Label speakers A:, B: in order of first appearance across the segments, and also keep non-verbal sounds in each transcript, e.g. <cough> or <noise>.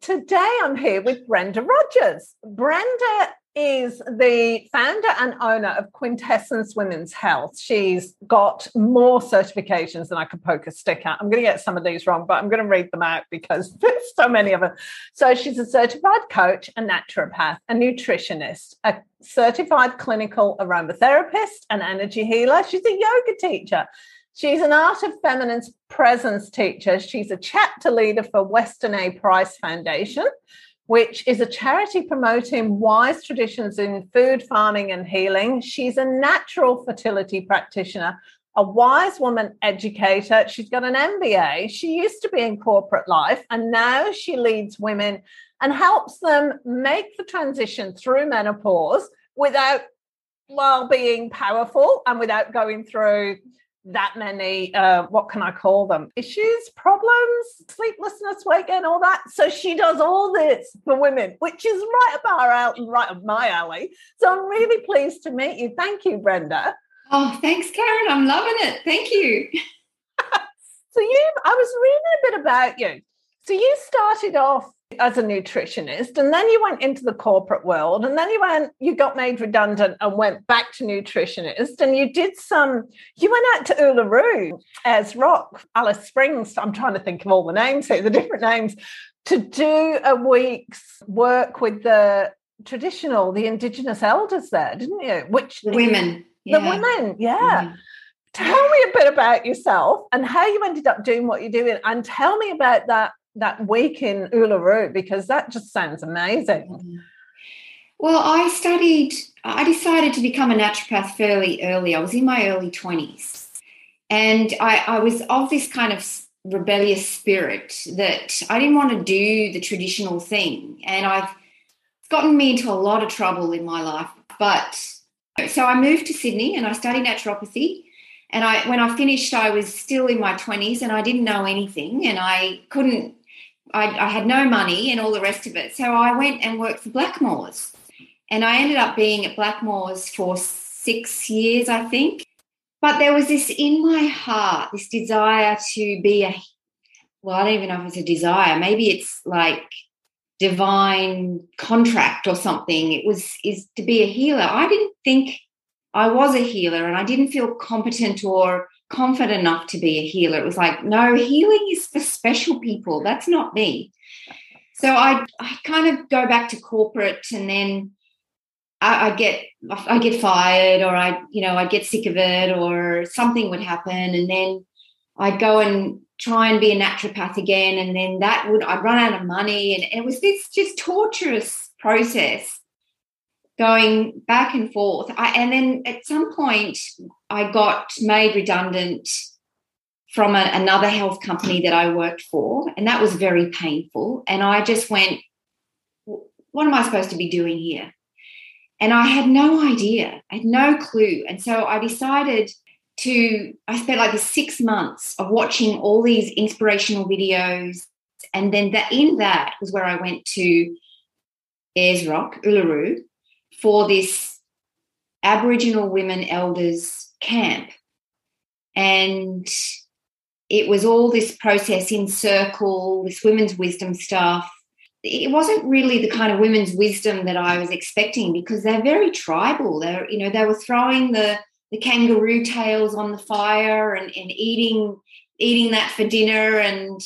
A: Today I'm here with Brenda Rogers. Brenda is the founder and owner of Quintessence Women's Health. She's got more certifications than I could poke a stick at. I'm going to get some of these wrong, but I'm going to read them out because <laughs> there's so many of them. So she's a certified coach, a naturopath, a nutritionist, a certified clinical aromatherapist, an energy healer. She's a yoga teacher. She's an Art of Feminine Presence teacher. She's a chapter leader for Weston A. Price Foundation, which is a charity promoting wise traditions in food, farming, and healing. She's a natural fertility practitioner, a wise woman educator. She's got an MBA. She used to be in corporate life, and now she leads women and helps them make the transition through menopause without while being powerful and without going through that many uh, what can i call them? Issues problems sleeplessness weight gain all that. So she does all this for women which is right up our alley right up my alley. So i'm really pleased to meet you. Thank you brenda.
B: Oh thanks karen. I'm loving it. Thank you. <laughs>
A: So you i was reading a bit about you. So you started off as a nutritionist and then you went into the corporate world and then you went you got made redundant and went back to nutritionist and you did some you went out to Uluru Ayers Rock Alice Springs I'm trying to think of all the names here the different names to do a week's work with the traditional the indigenous elders there didn't you which
B: the women
A: the yeah. women yeah mm-hmm. Tell me a bit about yourself and how you ended up doing what you're doing, and tell me about that that week in Uluru because that just sounds amazing.
B: Well, I studied, I decided to become a naturopath fairly early. I was in my early 20s. And I, I was of this kind of rebellious spirit that I didn't want to do the traditional thing. And I've gotten me into a lot of trouble in my life. But so I moved to Sydney and I studied naturopathy. And I, when I finished, I was still in my 20s and I didn't know anything and I couldn't I, I, had no money and all the rest of it. So I went and worked for Blackmores. And I ended up being at Blackmores for six years, I think. But there was this in my heart, this desire to be a, well, I don't even know if it's a desire. Maybe it's like divine contract or something. It was, is to be a healer. I didn't think I was a healer and I didn't feel competent or confident enough to be a healer. It was like, no, healing is for special people. That's not me. So I, I kind of go back to corporate and then I, I get I get fired or I, you know, I'd get sick of it or something would happen. And then I'd go and try and be a naturopath again. And then that would I'd run out of money. And it was this just torturous process going back and forth. I, and then at some point, I got made redundant from a, another health company that I worked for, and that was very painful. And I just went, What am I supposed to be doing here? And I had no idea, I had no clue. And so I decided to, I spent like six months of watching all these inspirational videos. And then that in that was where I went to Ayers Rock, Uluru, for this Aboriginal women elders camp. And it was all this process in circle, this women's wisdom stuff. It wasn't really the kind of women's wisdom that I was expecting because they're very tribal. They're, you know, they were throwing the, the kangaroo tails on the fire and, and eating eating that for dinner and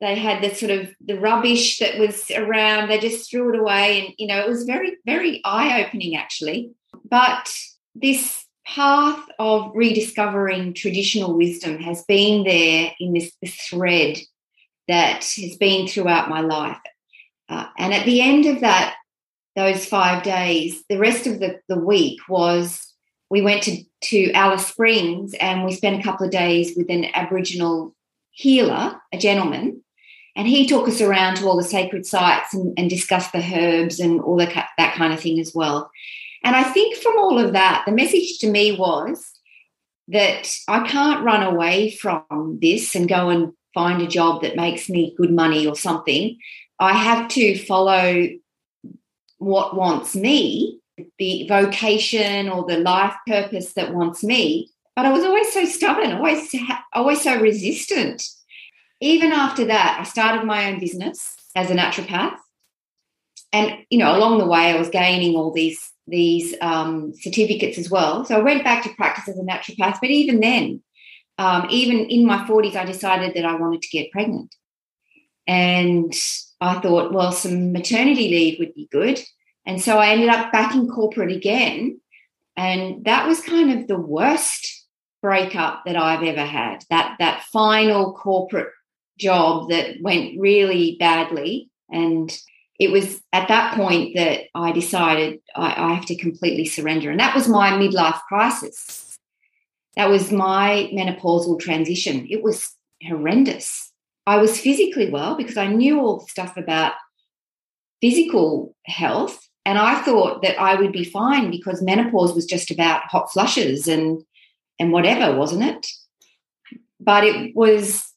B: they had the sort of the rubbish that was around they just threw it away and you know it was very very eye opening actually. But this path of rediscovering traditional wisdom has been there in this, this thread that has been throughout my life. Uh, and at the end of that those five days the rest of the, the week was we went to, to alice springs and we spent a couple of days with an aboriginal healer a gentleman And he took us around to all the sacred sites and, and discussed the herbs and all that, that kind of thing as well. And I think from all of that, the message to me was that I can't run away from this and go and find a job that makes me good money or something. I have to follow what wants me, the vocation or the life purpose that wants me. But I was always so stubborn, always, always so resistant. Even after that, I started my own business as a naturopath. And, you know, along the way, I was gaining all these these um, certificates as well. So I went back to practice as a naturopath. But even then, um, even in my 40s, I decided that I wanted to get pregnant. And I thought, well, some maternity leave would be good. And so I ended up back in corporate again. And that was kind of the worst breakup that I've ever had. That that final corporate job that went really badly. And it was at that point that I decided I, I have to completely surrender. And that was my midlife crisis. That was my menopausal transition. It was horrendous. I was physically well because I knew all the stuff about physical health. And I thought that I would be fine because menopause was just about hot flushes and and whatever, wasn't it? But it was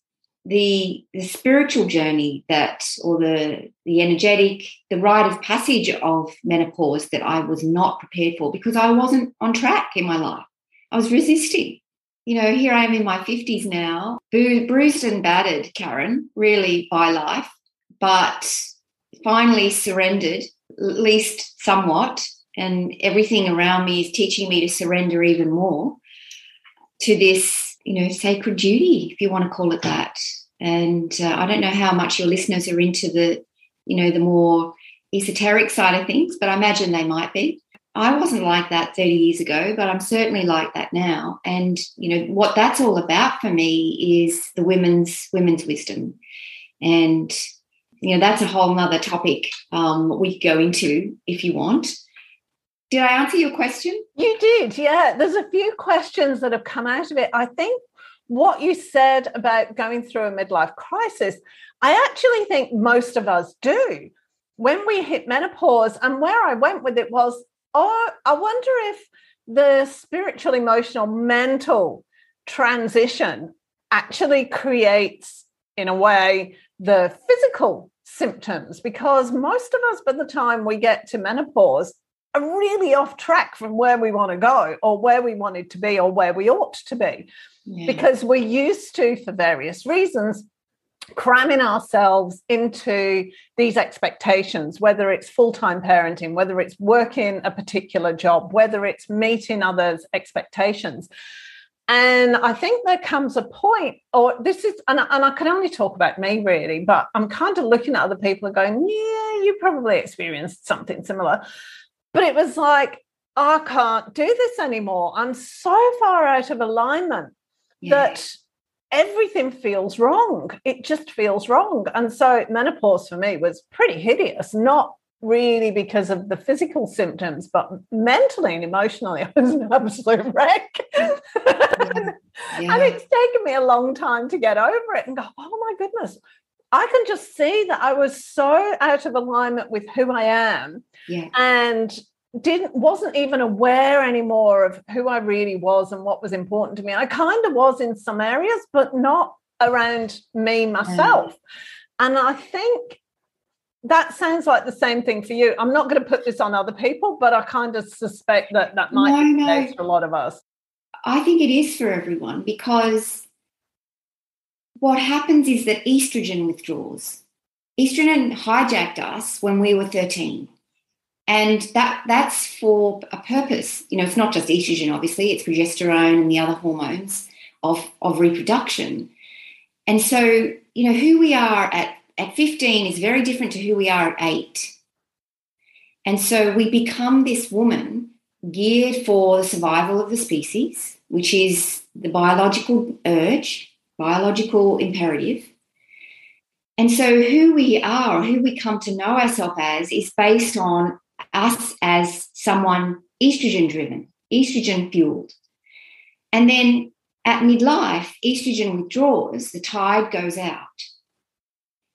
B: the the spiritual journey that or the the energetic the rite of passage of menopause that I was not prepared for because I wasn't on track in my life. I was resisting. You know, here I am in my 50s now, bruised and battered, Karen, really by life, but finally surrendered, at least somewhat. And everything around me is teaching me to surrender even more to this you know, sacred duty, if you want to call it that. And uh, I don't know how much your listeners are into the, you know, the more esoteric side of things, but I imagine they might be. I wasn't like that 30 years ago, but I'm certainly like that now. And you know what that's all about for me is the women's women's wisdom, and you know that's a whole nother topic um, we could go into if you want. Did I answer your question?
A: You did, yeah. There's a few questions that have come out of it. I think what you said about going through a midlife crisis, I actually think most of us do. When we hit menopause, and where I went with it was, oh, I wonder if the spiritual, emotional, mental transition actually creates, in a way, the physical symptoms because most of us, by the time we get to menopause, are really off track from where we want to go or where we wanted to be or where we ought to be. Yeah. Because we're used to, for various reasons, cramming ourselves into these expectations, whether it's full time parenting, whether it's working a particular job, whether it's meeting others' expectations. And I think there comes a point, or this is, and, and I can only talk about me really, but I'm kind of looking at other people and going, yeah, you probably experienced something similar but it was like, I can't do this anymore. I'm so far out of alignment yeah. that everything feels wrong. It just feels wrong. And so menopause for me was pretty hideous, not really because of the physical symptoms, but mentally and emotionally, <laughs> I was an absolute wreck. Yeah. <laughs> Yeah. and it's taken me a long time to get over it and go, oh my goodness, I can just see that I was so out of alignment with who I am.
B: Yeah.
A: And didn't wasn't even aware anymore of who I really was and what was important to me. I kind of was in some areas, but not around me myself. Yeah. And I think that sounds like the same thing for you. I'm not going to put this on other people, but I kind of suspect that that might no, be the case for a lot of us.
B: I think it is for everyone because what happens is that estrogen withdraws. Estrogen hijacked us when we were 13. And that that's for a purpose. You know, it's not just estrogen, obviously, it's progesterone and the other hormones of, of reproduction. And so, you know, who we are at, at 15 is very different to who we are at eight. And so we become this woman geared for the survival of the species, which is the biological urge biological imperative. And so, who we are, who we come to know ourselves as, is based on us as someone estrogen driven, estrogen fueled. And then at midlife, estrogen withdraws, the tide goes out.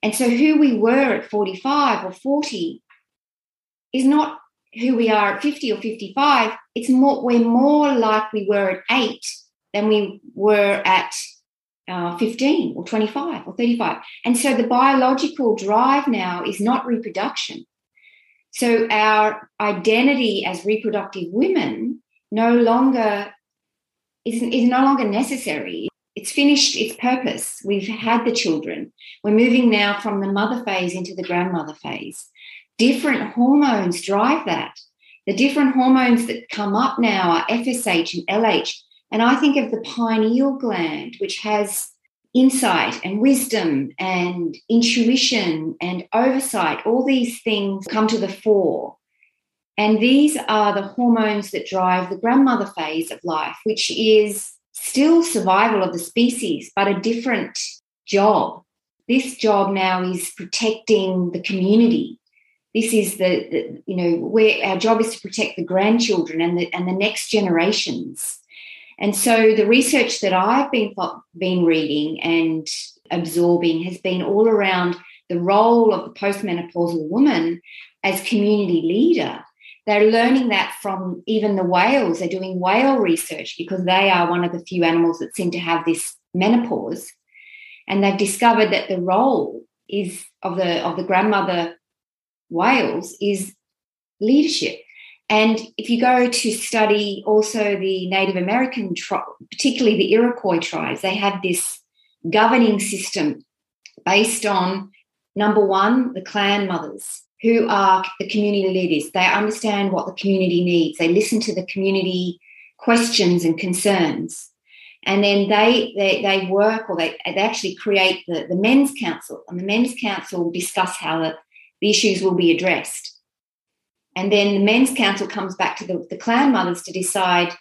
B: And so who we were at 45 or 40 is not who we are at 50 or 55. It's more, we're more like we were at eight than we were at uh, 15 or 25 or 35. And so the biological drive now is not reproduction. So our identity as reproductive women no longer is, is no longer necessary. It's finished its purpose. We've had the children. We're moving now from the mother phase into the grandmother phase. Different hormones drive that. The different hormones that come up now are FSH and LH. And I think of the pineal gland, which has insight and wisdom and intuition and oversight. All these things come to the fore. And these are the hormones that drive the grandmother phase of life, which is still survival of the species, but a different job. This job now is protecting the community. This is the, the you know, where our job is to protect the grandchildren and the and the next generations. And so the research that I've been been reading and absorbing has been all around the role of the postmenopausal woman as community leader they're learning that from even the whales. They're doing whale research because they are one of the few animals that seem to have this menopause. And they've discovered that the role is of the of the grandmother whales is leadership. And if you go to study also the Native American, particularly the Iroquois tribes, they have this governing system based on number one, the clan mothers who are the community leaders. They understand what the community needs. They listen to the community questions and concerns. And then they, they, they work or they, they actually create the, the men's council. And the men's council discuss how the, the issues will be addressed. And then the men's council comes back to the, the clan mothers to decide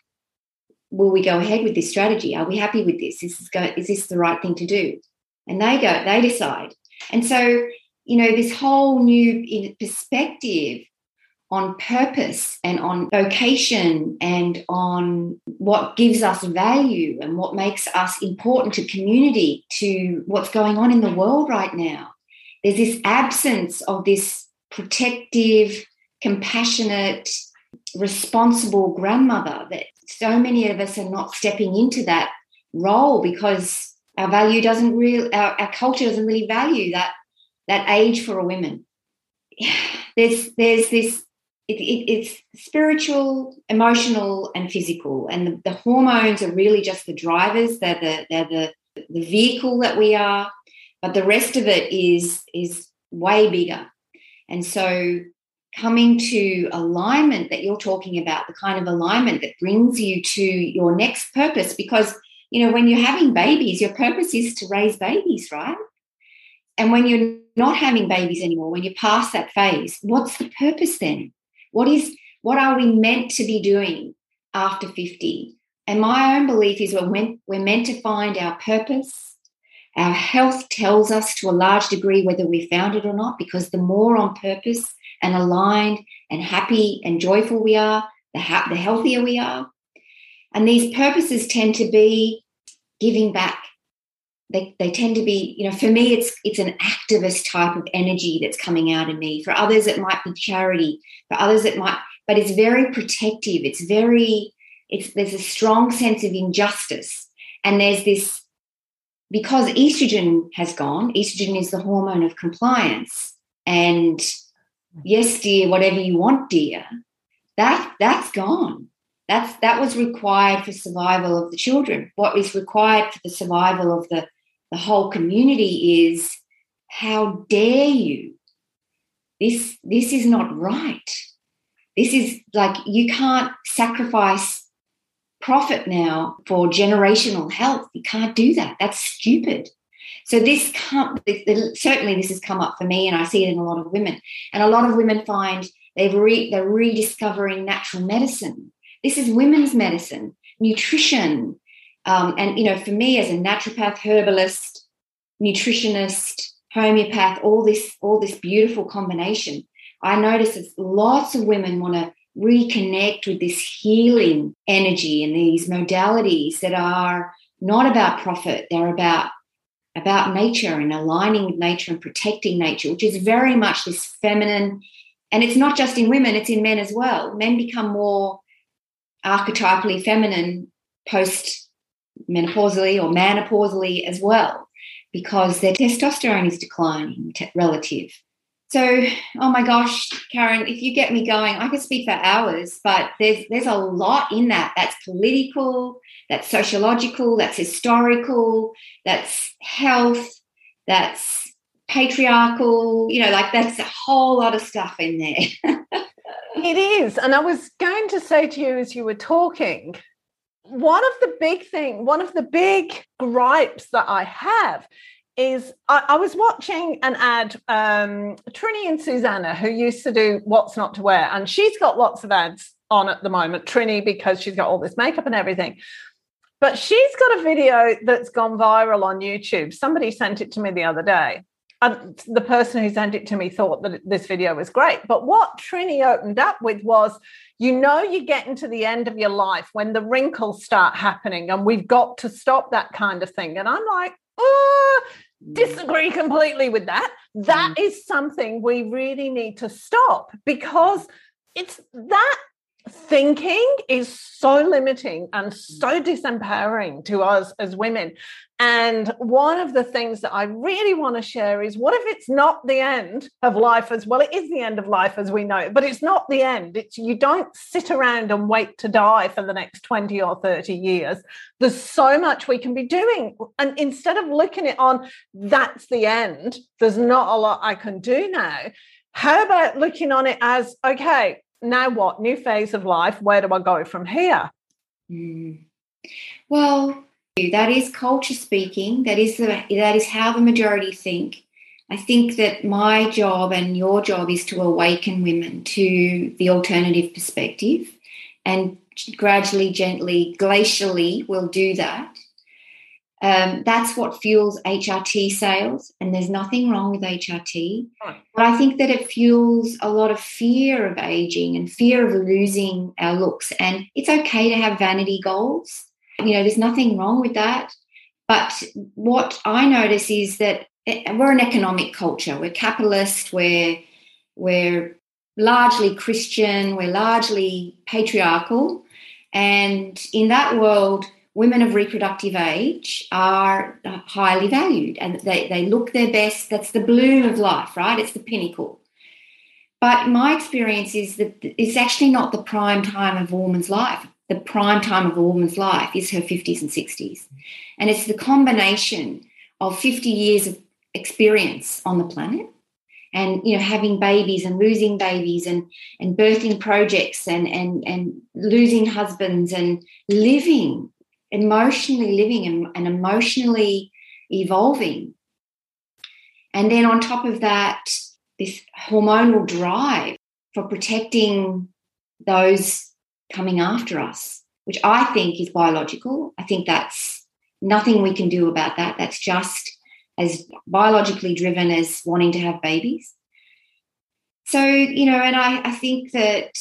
B: will we go ahead with this strategy? Are we happy with this? Is this, go, is this the right thing to do? And they go, they decide. And so you know, this whole new perspective on purpose and on vocation and on what gives us value and what makes us important to community, to what's going on in the world right now. There's this absence of this protective, compassionate, responsible grandmother that so many of us are not stepping into that role because our value doesn't really, our, our culture doesn't really value that that age for a woman. <sighs> There's there's this it, it, it's spiritual, emotional, and physical, and the, the, hormones are really just the drivers. They're the they're the the vehicle that we are, but the rest of it is is way bigger. And so, coming to alignment that you're talking about, the kind of alignment that brings you to your next purpose, because you know when you're having babies, your purpose is to raise babies, right? And when you're not having babies anymore, when you're past that phase, what's the purpose then? What is what are we meant to be doing after 50? And my own belief is we're meant, we're meant to find our purpose. Our health tells us to a large degree whether we found it or not, because the more on purpose and aligned and happy and joyful we are, the, ha- the healthier we are. And these purposes tend to be giving back, they, they tend to be you know for me it's it's an activist type of energy that's coming out of me. For others it might be charity. For others it might but it's very protective. It's very it's there's a strong sense of injustice. And there's this because estrogen has gone estrogen is the hormone of compliance. And yes dear whatever you want dear. That that's gone. That's that was required for survival of the children. What is required for the survival of the the whole community is how dare you? This this is not right. This is like you can't sacrifice profit now for generational health. You can't do that. That's stupid so this certainly this has come up for me and i see it in a lot of women. And a lot of women find they've re, they're rediscovering natural medicine. This is women's medicine nutrition. Um, and you know, for me as a naturopath, herbalist, nutritionist, homeopath, all this, all this beautiful combination, I notice that lots of women want to reconnect with this healing energy and these modalities that are not about profit, they're about about nature and aligning with nature and protecting nature, which is very much this feminine. And it's not just in women, it's in men as well. Men become more archetypally feminine post menopausally or menopausally as well because their testosterone is declining relative. So, oh my gosh, Karen, if you get me going, I could speak for hours, but there's there's a lot in that. That's political, that's sociological, that's historical, that's health, that's patriarchal, you know, like that's a whole lot of stuff in there. <laughs>
A: it is. And I was going to say to you as you were talking, one of the big thing, one of the big gripes that I have is I, I, was watching an ad, um, Trinny and Susannah, who used to do What's Not to Wear, and she's got lots of ads on at the moment, Trinny, because she's got all this makeup and everything. But she's got a video that's gone viral on YouTube. Somebody sent it to me the other day. And the person who sent it to me thought that this video was great. But what Trinny opened up with was you know, you're getting to the end of your life when the wrinkles start happening, and we've got to stop that kind of thing. And I'm like, oh, disagree completely with that. That mm. is something we really need to stop because it's that thinking is so limiting and mm. so disempowering to us as women. And one of the things that I really want to share is what if it's not the end of life as well? It is the end of life as we know it, but it's not the end. It's you don't sit around and wait to die for the next 20 or 30 years. There's so much we can be doing. And instead of looking at on that's the end, there's not a lot I can do now. How about looking on it as okay, now what? New phase of life. Where do I go from here?
B: Mm. Well, that is culture speaking. That is the, that is how the majority think. I think that my job and your job is to awaken women to the alternative perspective, and gradually, gently, glacially, we'll do that. Um, that's what fuels HRT sales, and there's nothing wrong with HRT. But I think that it fuels a lot of fear of aging and fear of losing our looks. And it's okay to have vanity goals. You know, there's nothing wrong with that. But what I notice is that we're an economic culture. We're capitalist. We're we're largely Christian. We're largely patriarchal. And in that world, women of reproductive age are uh, highly valued and they, they look their best. That's the bloom of life, right? It's the pinnacle. But my experience is that it's actually not the prime time of a woman's life. The prime time of a woman's life is her 50s and 60s. And it's the combination of 50 years of experience on the planet and you know having babies and losing babies and and birthing projects and and and losing husbands and living emotionally living and, and emotionally evolving. And then on top of that, this hormonal drive for protecting those coming after us, which I think is biological. I think that's nothing we can do about that. That's just as biologically driven as wanting to have babies. So, you know, and I, I think that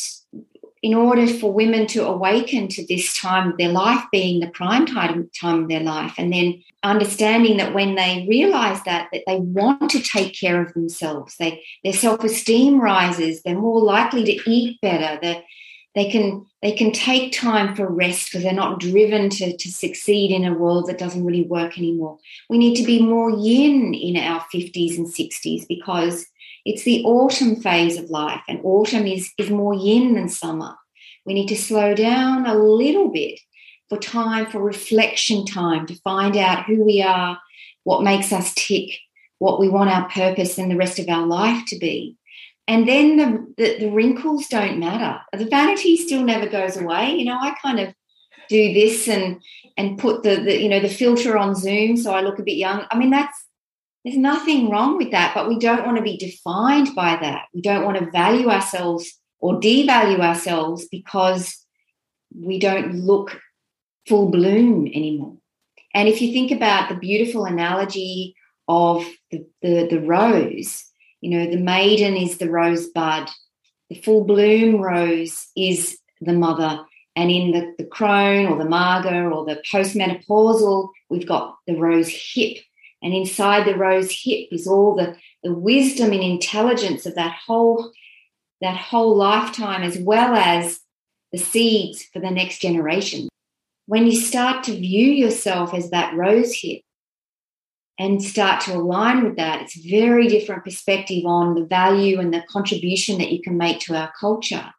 B: in order for women to awaken to this time of their life being the prime time, time of their life and then understanding that when they realize that that they want to take care of themselves. They their self-esteem rises they're more likely to eat better they they can they can take time for rest because they're not driven to, to succeed in a world that doesn't really work anymore. We need to be more yin in our 50s and 60s because it's the autumn phase of life, and autumn is, is more yin than summer. We need to slow down a little bit for time for reflection time to find out who we are, what makes us tick, what we want our purpose and the rest of our life to be. And then the, the, the wrinkles don't matter. The vanity still never goes away. You know, I kind of do this and and put the, the you know the filter on Zoom so I look a bit young. I mean, that's there's nothing wrong with that, but we don't want to be defined by that. We don't want to value ourselves or devalue ourselves because we don't look full bloom anymore. And if you think about the beautiful analogy of the, the, the rose, you know, the maiden is the rosebud, the full bloom rose is the mother, and in the, the crone or the marga or the postmenopausal, we've got the rose hip And inside the rose hip is all the, the wisdom and intelligence of that whole that whole lifetime as well as the seeds for the next generation. When you start to view yourself as that rose hip and start to align with that, it's very different perspective on the value and the contribution that you can make to our culture.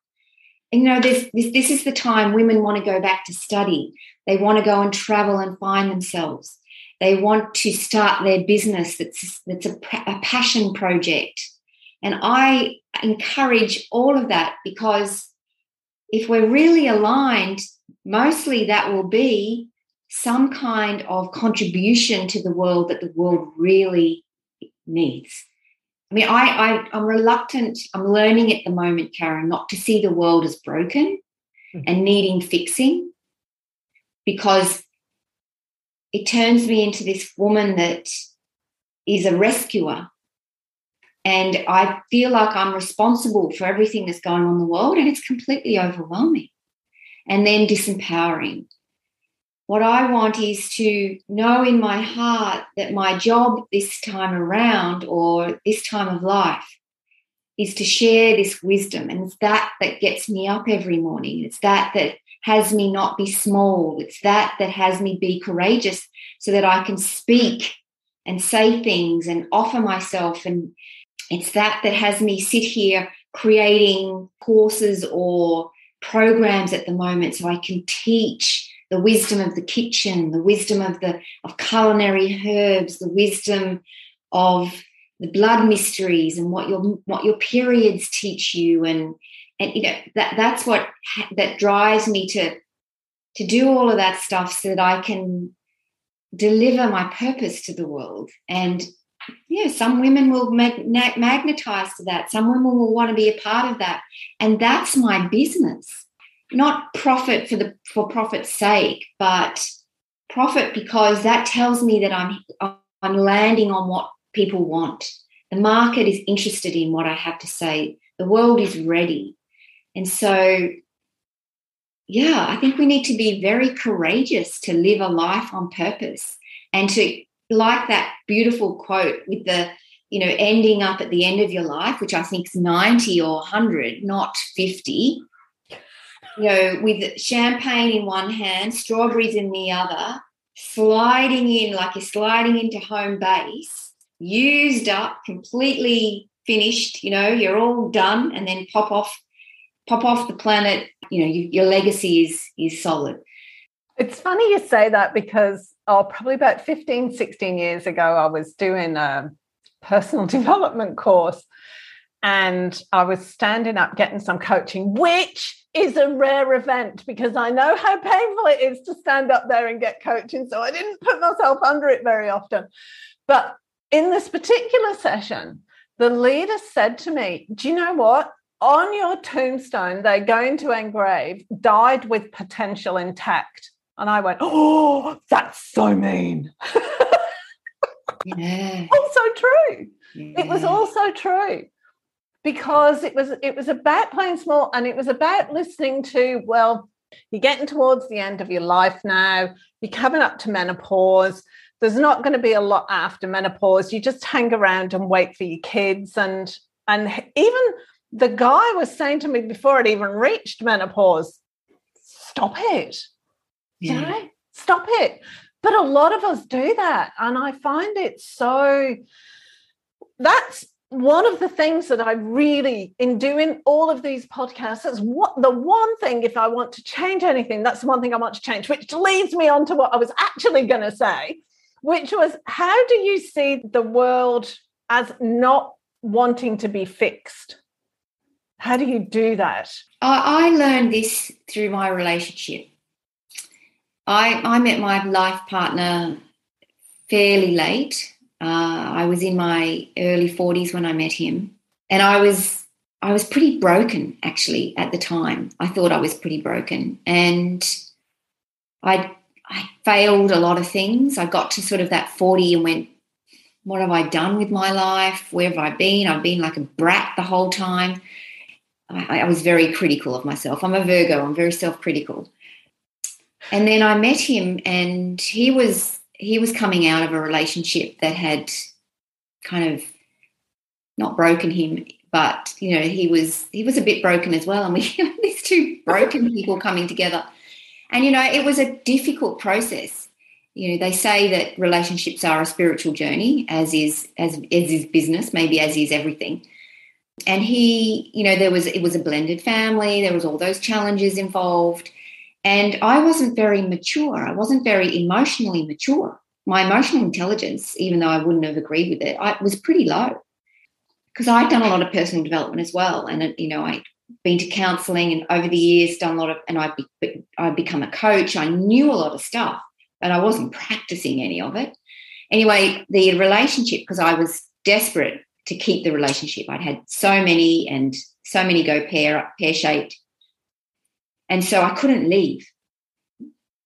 B: And, you know, this, this, this is the time women want to go back to study. They want to go and travel and find themselves. They want to start their business that's, that's a, a passion project. And I encourage all of that because if we're really aligned, mostly that will be some kind of contribution to the world that the world really needs. I mean, I, I am reluctant. I'm learning at the moment, Karen, not to see the world as broken mm-hmm. and needing fixing, because it turns me into this woman that is a rescuer. And I feel like I'm responsible for everything that's going on in the world, and it's completely overwhelming and then disempowering. What I want is to know in my heart that my job this time around or this time of life is to share this wisdom. And it's that that gets me up every morning. It's that that has me not be small. It's that that has me be courageous so that I can speak and say things and offer myself. And it's that that has me sit here creating courses or programs at the moment so I can teach the wisdom of the kitchen, the wisdom of the of culinary herbs, the wisdom of the blood mysteries and what your what your periods teach you and and you know that that's what that drives me to to do all of that stuff so that I can deliver my purpose to the world and yeah some women will mag- magnetize to that some women will want to be a part of that and that's my business not profit for the for profit's sake, but profit because that tells me that I'm I'm landing on what people want. The market is interested in what I have to say. The world is ready. And so yeah, I think we need to be very courageous to live a life on purpose. And to like that beautiful quote with the you know ending up at the end of your life which i think is 90 or 100 not 50 you know, with champagne in one hand, strawberries in the other, sliding in like you're sliding into home base, used up, completely finished, you know, you're all done, and then pop off, pop off the planet, you know, you, your legacy is is solid.
A: It's funny you say that because oh, probably about 15, 16 years ago, I was doing a personal <laughs> development course and I was standing up getting some coaching, which is a rare event because I know how painful it is to stand up there and get coaching. So I didn't put myself under it very often. But in this particular session, the leader said to me, Do you know what? On your tombstone, they're going to engrave died with potential intact. And I went, Oh, that's so mean.
B: yeah. <laughs>
A: Also true. Yeah. It was also true because it was it was about playing small and it was about listening to well you're getting towards the end of your life now you're coming up to menopause there's not going to be a lot after menopause you just hang around and wait for your kids and and even the guy was saying to me before it even reached menopause stop it yeah. you know stop it but a lot of us do that and i find it so that's one of the things that I really, in doing all of these podcasts, is what the one thing, if I want to change anything, that's the one thing I want to change, which leads me on to what I was actually going to say, which was how do you see the world as not wanting to be fixed? How do you do that?
B: I, learned this through my relationship. I, I met my life partner fairly late uh, I was in my early 40s when I met him, and I was I was pretty broken actually at the time. I thought I was pretty broken, and I I failed a lot of things. I got to sort of that 40 and went, what have I done with my life? Where have I been? I've been like a brat the whole time. I, I was very critical of myself. I'm a Virgo. I'm very self-critical. And then I met him, and he was he was coming out of a relationship that had kind of not broken him, but you know he was he was a bit broken as well, and we <laughs> these two broken people coming together, and you know it was a difficult process. You know they say that relationships are a spiritual journey, as is as as is business, maybe as is everything. And he, you know, there was it was a blended family. There was all those challenges involved and I wasn't very mature. I wasn't very emotionally mature. My emotional intelligence, even though I wouldn't have agreed with it, I, was pretty low because I'd done a lot of personal development as well. And, you know, I'd been to counseling and over the years done a lot of, and I'd, be, I'd become a coach. I knew a lot of stuff, but I wasn't practicing any of it. Anyway, the relationship, because I was desperate to keep the relationship, I'd had so many and so many go pear pear shaped and so I couldn't leave.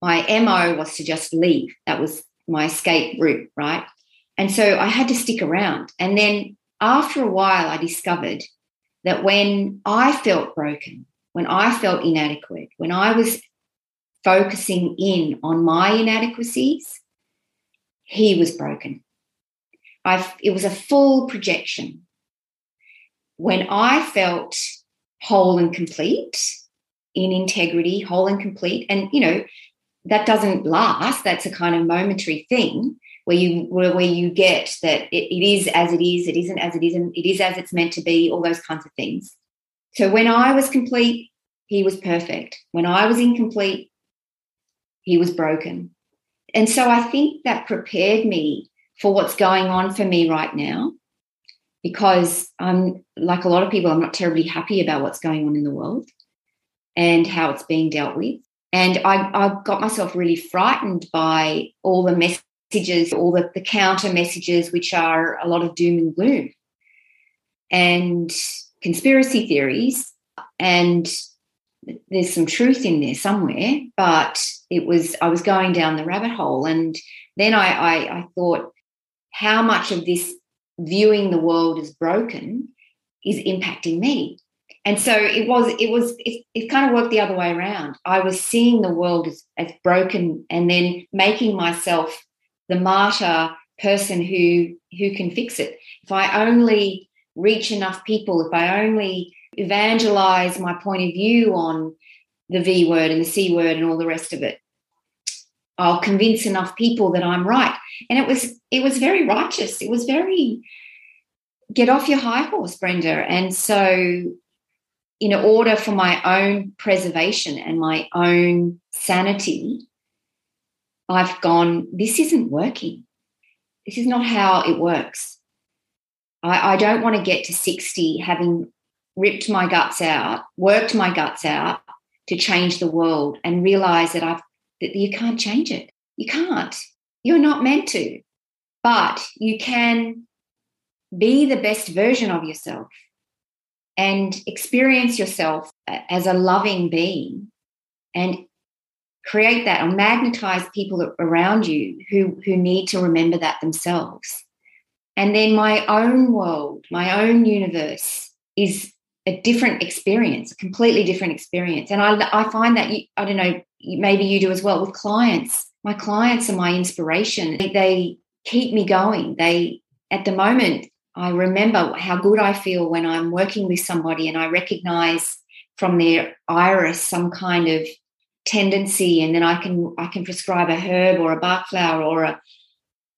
B: My MO was to just leave. That was my escape route, right? And so I had to stick around. And then after a while, I discovered that when I felt broken, when I felt inadequate, when I was focusing in on my inadequacies, he was broken. I, it was a full projection. When I felt whole and complete, in integrity, whole and complete. And, you know, that doesn't last. That's a kind of momentary thing where you where, where you get that it, it is as it is, it isn't as it isn't, it is as it's meant to be, all those kinds of things. So when I was complete, he was perfect. When I was incomplete, he was broken. And so I think that prepared me for what's going on for me right now because I'm like a lot of people, I'm not terribly happy about what's going on in the world and how it's being dealt with. And I, got myself really frightened by all the messages, all the, the counter messages, which are a lot of doom and gloom and conspiracy theories. And there's some truth in there somewhere, but it was, I was going down the rabbit hole. And then I, I, I thought, how much of this viewing the world as broken is impacting me? and so it was it was it, it kind of worked the other way around i was seeing the world as, as broken and then making myself the martyr person who who can fix it if i only reach enough people if i only evangelize my point of view on the v word and the c word and all the rest of it i'll convince enough people that i'm right and it was it was very righteous it was very get off your high horse brenda and so in order for my own preservation and my own sanity, I've gone, this isn't working. This is not how it works. I, I don't want to get to 60 having ripped my guts out, worked my guts out to change the world and realize that I've that you can't change it. You can't. You're not meant to. But you can be the best version of yourself and experience yourself as a loving being and create that or magnetize people around you who who need to remember that themselves and then my own world my own universe is a different experience a completely different experience. And i, I find that you, i don't know maybe you do as well with clients. My clients are my inspiration. They, they keep me going. They at the moment I remember how good I feel when I'm working with somebody and I recognize from their iris some kind of tendency and then I can I can prescribe a herb or a Bach flower or a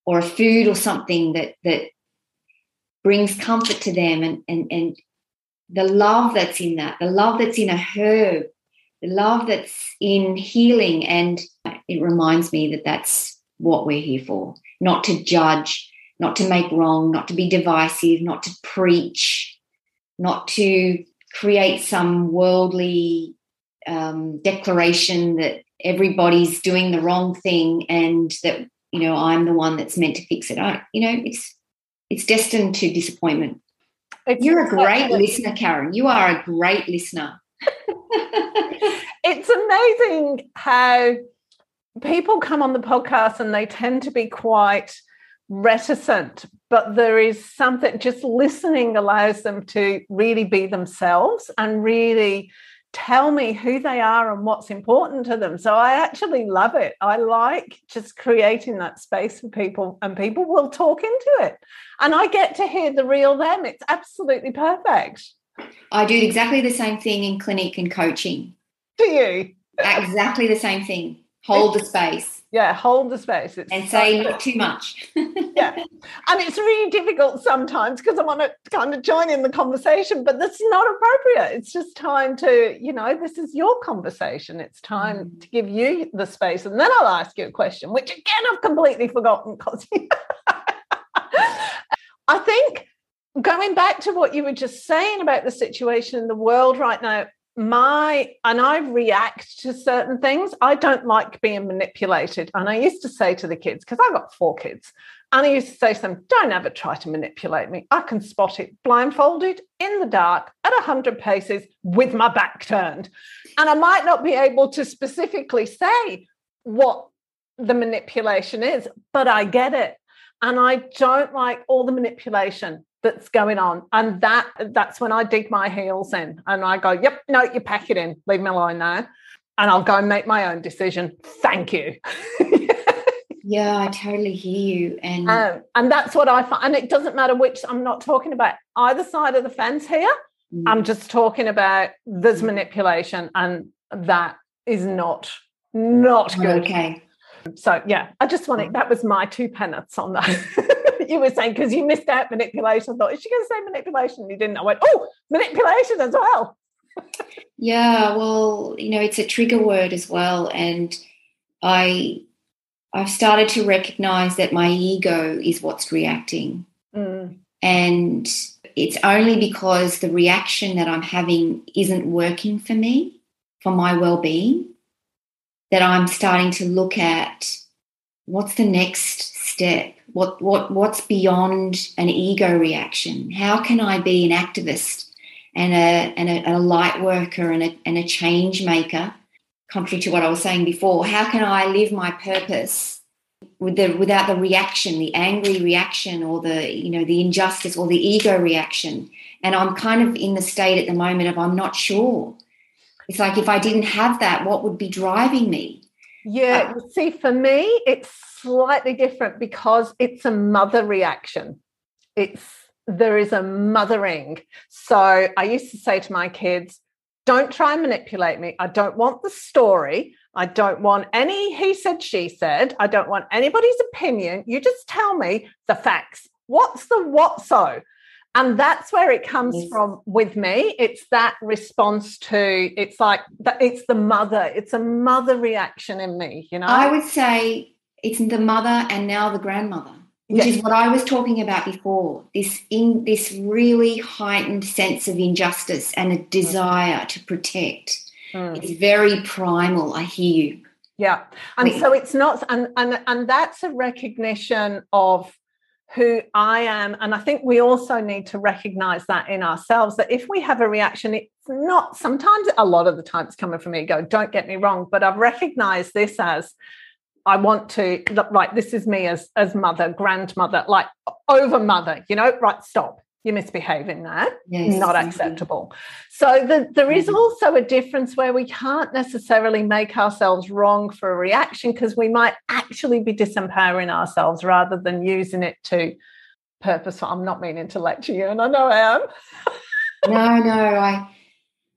B: or a food or something that that brings comfort to them and and and the love that's in that the love that's in a herb the love that's in healing and it reminds me that that's what we're here for not to judge not to make wrong, not to be divisive, not to preach, not to create some worldly um, declaration that everybody's doing the wrong thing and that you know I'm the one that's meant to fix it. I, you know, it's it's destined to disappointment. It's You're a great listener, Karen. You are a great listener.
A: it's amazing how people come on the podcast and they tend to be quite reticent, but there is something just listening allows them to really be themselves and really tell me who they are and what's important to them. So I actually love it. I like just creating that space for people, and people will talk into it. And I get to hear the real them. It's absolutely perfect.
B: I do exactly the same thing in clinic and coaching.
A: Do you?
B: Exactly the same thing. Hold the <laughs> space.
A: Yeah, hold the space.
B: It's and say not too much. <laughs>
A: yeah. And it's really difficult sometimes because I want to kind of join in the conversation, but that's not appropriate. It's just time to, you know, this is your conversation. It's time mm. to give you the space. And then I'll ask you a question, which again, I've completely forgotten because <laughs> I think going back to what you were just saying about the situation in the world right now, my and I react to certain things. I don't like being manipulated. And I used to say to the kids, because I've got four kids, and I used to say to them, don't ever try to manipulate me. I can spot it blindfolded in the dark at a 100 paces with my back turned. And I might not be able to specifically say what the manipulation is, but I get it. And I don't like all the manipulation that's going on. And that that's when i dig my heels in and i go yep no you pack it in. Leave me alone now and i'll go and make my own decision. Thank you. <laughs>
B: Yeah i totally hear you. And
A: um, and that's what i find and it doesn't matter which i'm not talking about either side of the fence here. Mm. i'm just talking about there's manipulation and that is not not good.
B: okay.
A: So yeah i just wanted that was my two pennants on that <laughs> you were saying because you missed out manipulation. I thought, is she going to say manipulation? You didn't. I went, oh, manipulation as well. <laughs>
B: yeah, well, you know, it's a trigger word as well, and I, I've started to recognize that my ego is what's reacting,
A: mm.
B: and it's only because the reaction that I'm having isn't working for me, for my well-being, that I'm starting to look at what's the next step what what what's beyond an ego reaction? How can i be an activist and a and a, a light worker and a, and a change maker? Contrary to what i was saying before how can i live my purpose with the without the reaction the angry reaction or the you know the injustice or the ego reaction? And i'm kind of in the state at the moment of i'm not sure. It's like if i didn't have that what would be driving me?
A: Yeah uh, see for me it's slightly different because it's a mother reaction. It's there is a mothering. So I used to say to my kids, don't try and manipulate me. I don't want the story. I don't want any he said, she said. I don't want anybody's opinion. You just tell me the facts. What's the what so? And that's where it comes yes. from with me. It's that response to, it's like, it's the mother, it's a mother reaction in me, you know?
B: I would say it's the mother and now the grandmother which yes. is what I was talking about before. This in this really heightened sense of injustice and a desire to protect. Mm. It's very primal. I hear you.
A: Yeah, and Wait. so it's not, and and and that's a recognition of who I am, and I think we also need to recognize that in ourselves. That if we have a reaction, it's not. Sometimes, a lot of the time, it's coming from ego. Don't get me wrong, but I've recognized this as I want to right. This is me as as mother, grandmother, like over mother. You know, right? Stop. You're misbehaving there. Yes, Not acceptable. So the, there is mm-hmm. also a difference where we can't necessarily make ourselves wrong for a reaction because we might actually be disempowering ourselves rather than using it to purposeful. I'm not meaning to lecture you, and I know I am.
B: no, no, <laughs> I,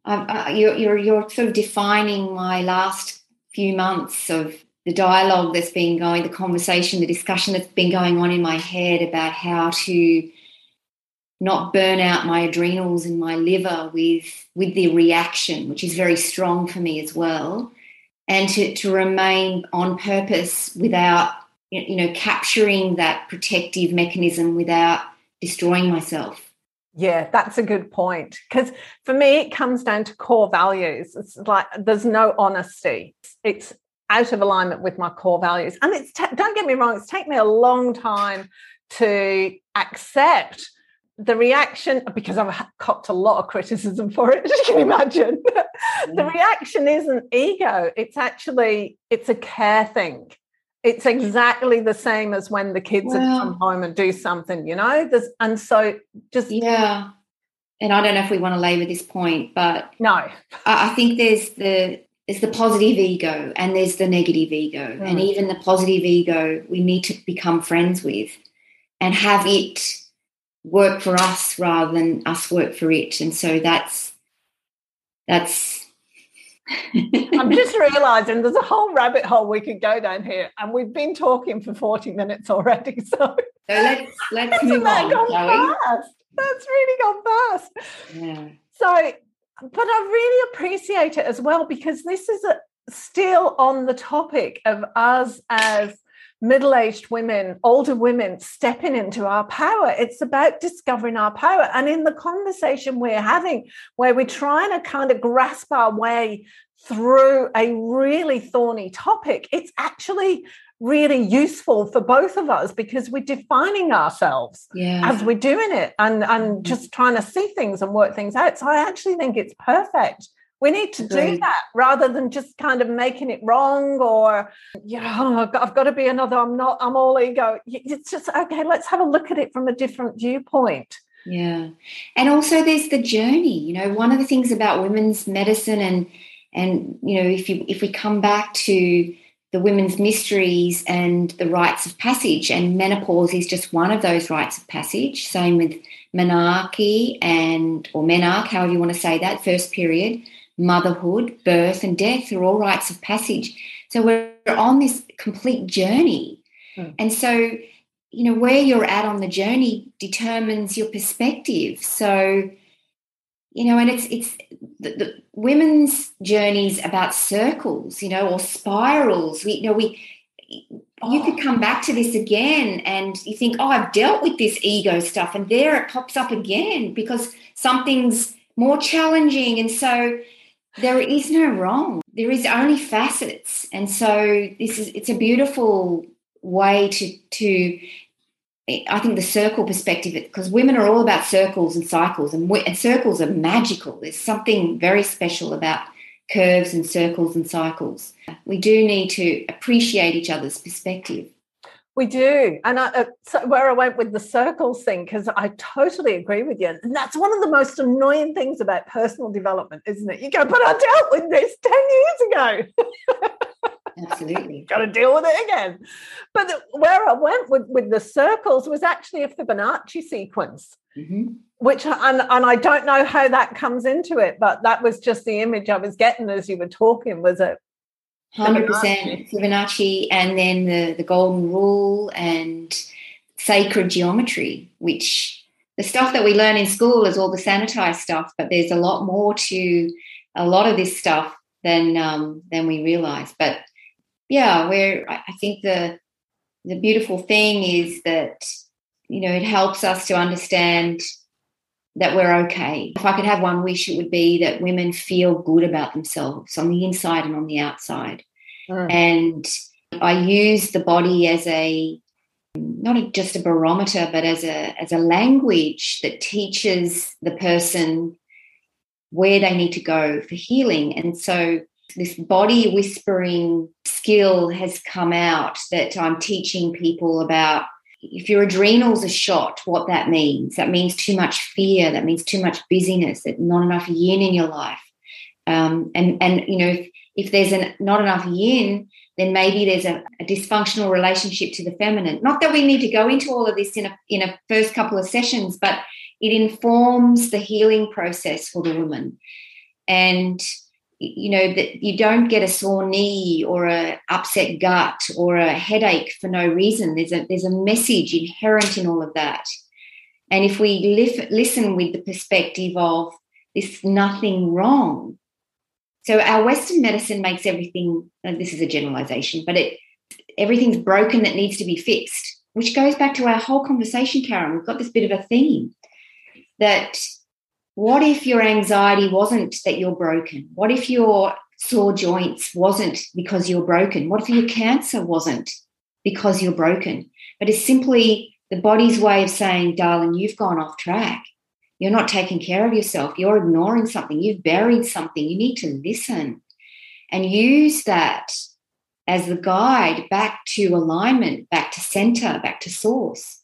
B: I, I you're, you're you're sort of defining my last few months of the dialogue that's been going, the conversation, the discussion that's been going on in my head about how to not burn out my adrenals and my liver with with the reaction, which is very strong for me as well, and to, to remain on purpose without you know capturing that protective mechanism without destroying myself.
A: Yeah, that's a good point. Because for me, it comes down to core values. It's like there's no honesty. It's out of alignment with my core values. And it's t- don't get me wrong, it's taken me a long time to accept the reaction because I've copped a lot of criticism for it, <laughs> as you can imagine. <laughs> the mm. reaction isn't ego, it's actually it's a care thing. It's exactly the same as when the kids well, come home and do something, you know. There's and so just
B: yeah. and I don't know if we want to labour this point, but
A: no,
B: I, I think there's the there's the positive ego and there's the negative ego, mm. and even the positive ego we need to become friends with and have it work for us rather than us work for it. And so that's that's <laughs>
A: I'm just realizing there's a whole rabbit hole we could go down here, and we've been talking for 40 minutes already. <laughs> So,
B: so let's let's move
A: that on. Gone fast. That's really gone fast.
B: Yeah.
A: So, but I really appreciate it as well because this is a, still on the topic of us as middle aged women, older women stepping into our power. It's about discovering our power. And in the conversation we're having, where we're trying to kind of grasp our way through a really thorny topic, it's actually really useful for both of us because we're defining ourselves
B: yeah.
A: as we're doing it and and mm-hmm. just trying to see things and work things out so i actually think it's perfect we need to do that rather than just kind of making it wrong or, yeah, oh, I've, got, I've got to be another, I'm not, I'm all ego. It's just, okay, let's have a look at it from a different viewpoint.
B: Yeah. And also there's the journey. You know, one of the things about women's medicine and, and, you know, if you, if we come back to the women's mysteries and the rites of passage, and menopause is just one of those rites of passage. Same with menarche and or menarche, however you want to say that, first period motherhood, birth, and death are all rites of passage. So we're on this complete journey. Mm. And so, you know, where you're at on the journey determines your perspective. So, you know, and it's it's the, the women's journeys about circles, you know, or spirals. We, you know, we you could come back to this again and you think, oh, I've dealt with this ego stuff, and there it pops up again because something's more challenging. And so there is no wrong. There is only facets. And so this is it's a beautiful way to to I think the circle perspective, because women are all about circles and cycles, and, and, circles are magical. There's something very special about curves and circles and cycles. We do need to appreciate each other's perspective.
A: We do. And I, uh, so where I went with the circles thing, because I totally agree with you. And that's one of the most annoying things about personal development, isn't it? You go, but I dealt with this 10 years
B: ago. <laughs> Absolutely. <laughs>
A: Got to deal with it again. But the, where I went with, with the circles was actually a Fibonacci sequence. Mm-hmm. Which and, and I don't know how that comes into it, but that was just the image I was getting as you were talking. Was it
B: Hundred percent Fibonacci, and then the the golden rule and sacred geometry, which the stuff that we learn in school is all the sanitized stuff, but there's a lot more to a lot of this stuff than um, than we realize. But yeah, where I think the the beautiful thing is that you know it helps us to understand that we're okay. If I could have one wish, it would be that women feel good about themselves on the inside and on the outside. Mm. And I use the body as a not just a barometer, but as a as a language that teaches the person where they need to go for healing. And so this body whispering skill has come out that I'm teaching people about if your adrenals are shot, what that means. That means too much fear. That means too much busyness. That not enough yin in your life. Um, and and you know if, if there's an, not enough yin, then maybe there's a, a, dysfunctional relationship to the feminine. Not that we need to go into all of this in a in a first couple of sessions, but it informs the healing process for the woman. And you know that you don't get a sore knee or a upset gut or a headache for no reason. There's a there's a message inherent in all of that. And if we lif- listen with the perspective of there's nothing wrong. So our western medicine makes everything this is a generalization but it everything's broken that needs to be fixed which goes back to our whole conversation karen. We've got this bit of a theme that what if your anxiety wasn't that you're broken? What if your sore joints wasn't because you're broken? What if your cancer wasn't because you're broken? But it's simply the body's way of saying, darling, you've gone off track. You're not taking care of yourself. You're ignoring something. You've buried something. You need to listen and use that as the guide back to alignment, back to center, back to source.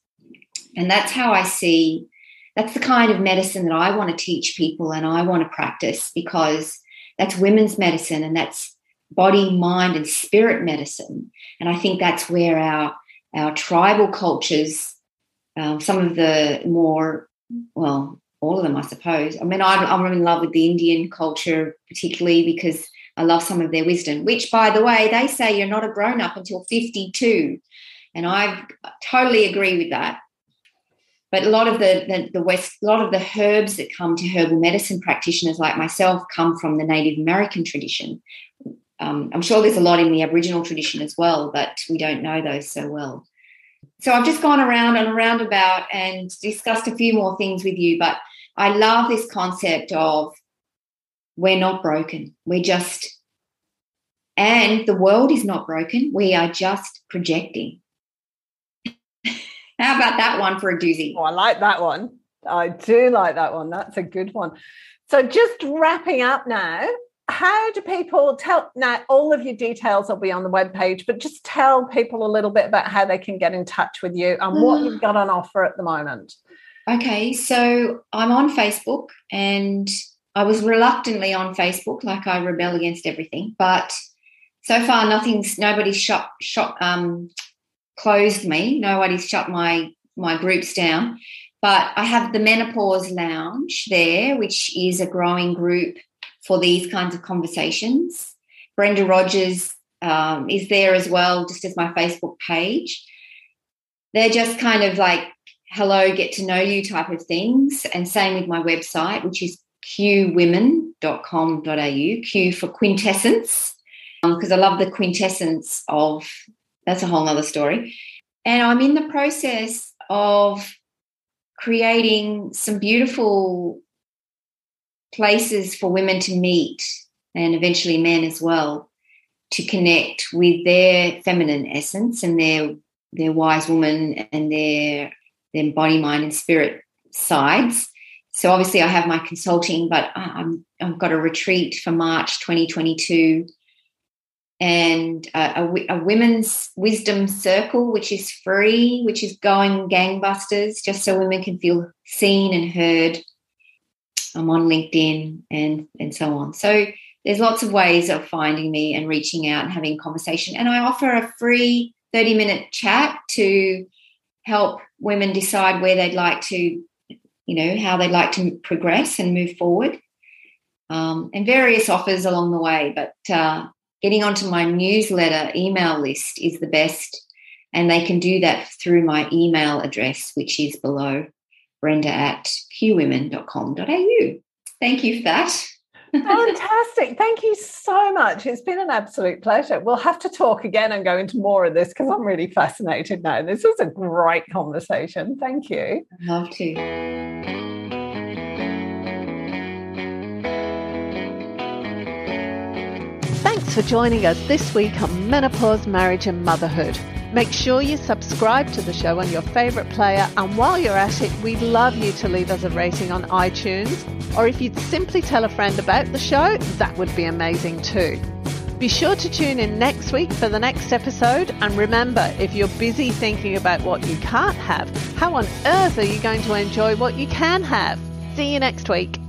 B: And that's how I see that's the kind of medicine that I want to teach people and I want to practice because that's women's medicine and that's body, mind, and spirit medicine. And I think that's where our our tribal cultures, um, some of the more well, all of them, I suppose. I mean, I'm, I'm in love with the Indian culture, particularly because I love some of their wisdom. Which, by the way, they say you're not a grown up until 52, and I totally agree with that. But a lot of the, the, the West, a lot of the herbs that come to herbal medicine practitioners like myself come from the Native American tradition. Um, I'm sure there's a lot in the Aboriginal tradition as well, but we don't know those so well. So I've just gone around and around about and discussed a few more things with you, but I love this concept of we're not broken. We're just, and the world is not broken. We are just projecting. How about that one for a doozy?
A: Oh, I like that one. I do like that one. That's a good one. So, just wrapping up now, how do people tell? Now, all of your details will be on the webpage, but just tell people a little bit about how they can get in touch with you and what you've got on offer at the moment.
B: Okay, so I'm on Facebook and I was reluctantly on Facebook, like I rebel against everything, but so far nothing's nobody's shut shut um closed me. Nobody's shut my my groups down. But I have the Menopause Lounge there, which is a growing group for these kinds of conversations. Brenda Rogers um, is there as well, just as my Facebook page. They're just kind of like hello, get to know you type of things. And same with my website, which is qwomen.com.au, Q for quintessence, because um, I love the quintessence of that's a whole other story. And I'm in the process of creating some beautiful places for women to meet and eventually men as well to connect with their feminine essence and their their wise woman and their their body mind and spirit sides so obviously i have my consulting but I'm, i've got a retreat for march 2022 and a, a, a, women's wisdom circle, which is free, which is going gangbusters, just so women can feel seen and heard. I'm on LinkedIn and and so on. So there's lots of ways of finding me and reaching out and having conversation. And I offer a free 30 minute chat to help women decide where they'd like to, you know, how they'd like to progress and move forward. Um, and various offers along the way. But uh, getting onto my newsletter email list is the best. And they can do that through my email address, which is below brenda at qwomen.com.au. Thank you for that.
A: Fantastic. Thank you so much. It's been an absolute pleasure. We'll have to talk again and go into more of this because I'm really fascinated now. This was a great conversation. Thank you.
B: I'd love to.
A: Thanks for joining us this week on Menopause, Marriage and Motherhood. Make sure you subscribe to the show on your favourite player, and while you're at it, we'd love you to leave us a rating on iTunes. Or if you'd simply tell a friend about the show, that would be amazing too. Be sure to tune in next week for the next episode. And remember, if you're busy thinking about what you can't have, how on earth are you going to enjoy what you can have? See you next week.